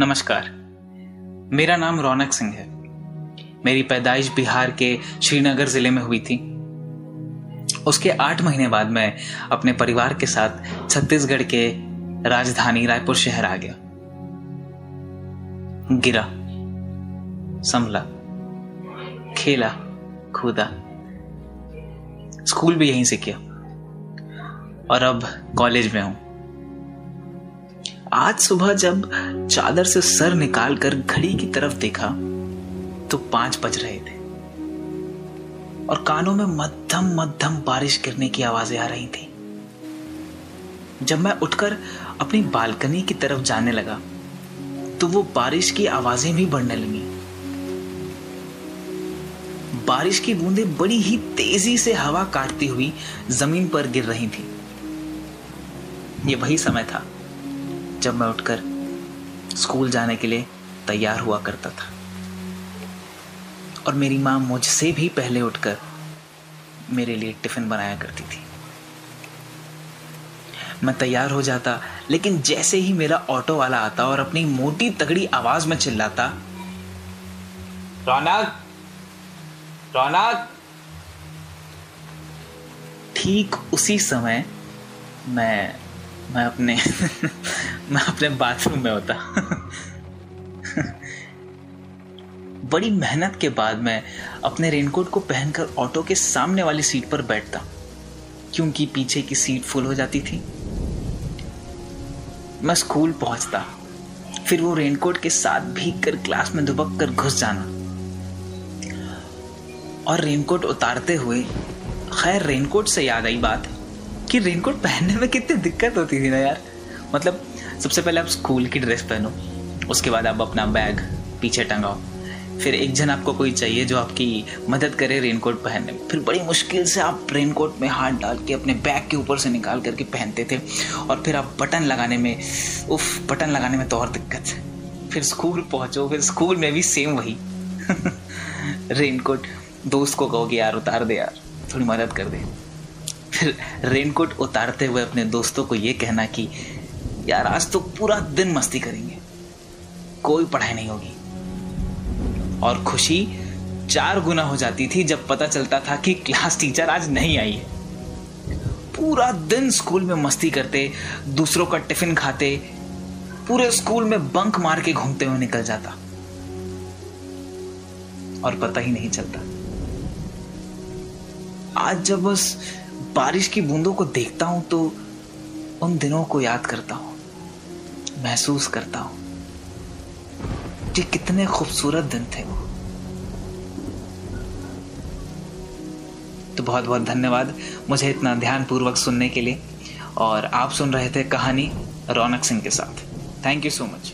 नमस्कार। मेरा नाम रौनक सिंह है। मेरी पैदाइश बिहार के श्रीनगर ज़िले में हुई थी। उसके आठ महीने बाद मैं अपने परिवार के साथ छत्तीसगढ़ के राजधानी रायपुर शहर आ गया। गिरा, संभला, खेला, कूदा। स्कूल भी यहीं से किया। और अब कॉलेज में हूँ। आज सुबह जब चादर से सर निकालकर घड़ी की तरफ़ देखा तो पाँच बज रहे थे। और कानों में मध्यम मध्यम बारिश गिरने की आवाज़ें आ रही थी। जब मैं उठकर अपनी बालकनी की तरफ़ जाने लगा तो वो बारिश की आवाज़ें भी बढ़ने लगी। बारिश की बूंदें बड़ी ही तेज़ी से हवा काटती हुई ज़मीन पर गिर रही थी। ये वही समय था जब मैं उठकर स्कूल जाने के लिए तैयार हुआ करता था। और मेरी माँ मुझसे भी पहले उठकर मेरे लिए टिफ़िन बनाया करती थी। मैं तैयार हो जाता, लेकिन जैसे ही मेरा ऑटो वाला आता और अपनी मोटी तगड़ी आवाज़ में चिल्लाता, रौनक रौनक। ठीक उसी समय मैं मैं अपने मैं अपने बाथरूम में होता। बड़ी मेहनत के बाद मैं अपने रेनकोट को पहनकर ऑटो के सामने वाली सीट पर बैठता, क्योंकि पीछे की सीट फुल हो जाती थी। मैं स्कूल पहुँचता, फिर वो रेनकोट के साथ भीग कर क्लास में दुबक कर घुस जाना। और रेनकोट उतारते हुए, खैर रेनकोट से याद आई बात। कि रेनकोट पहनने में कितनी दिक्कत होती थी ना यार। मतलब सबसे पहले आप स्कूल की ड्रेस पहनो, उसके बाद आप अपना बैग पीछे टंगाओ। फिर एक जन आपको कोई चाहिए जो आपकी मदद करे रेनकोट पहनने में। फिर बड़ी मुश्किल से आप रेनकोट में हाथ डाल के अपने बैग के ऊपर से निकाल करके पहनते थे। और फिर आप बटन लगाने में, उफ बटन लगाने में तो और दिक्कत। फिर स्कूल पहुंचो, फिर स्कूल में भी सेम वही। रेनकोट दोस्त को कहोगे यार, उतार दे यार, थोड़ी मदद कर दे। फिर रेनकोट उतारते हुए अपने दोस्तों को ये कहना कि, यार, आज तो पूरा दिन मस्ती करेंगे। कोई पढ़ाई नहीं होगी। और खुशी चार गुना हो जाती थी जब पता चलता था कि क्लास टीचर आज नहीं आई है। पूरा दिन स्कूल में मस्ती करते, दूसरों का टिफ़िन खाते, पूरे स्कूल में बंक मार के घूमते हुए निकल जाता। और पता ही नहीं चलता। आज जब बस बारिश की बूंदों को देखता हूँ तो उन दिनों को याद करता हूँ, महसूस करता हूँ कि कितने खूबसूरत दिन थे वो। तो बहुत बहुत धन्यवाद मुझे इतना ध्यानपूर्वक सुनने के लिए और आप सुन रहे थे कहानी रौनक सिंह के साथ। Thank you so much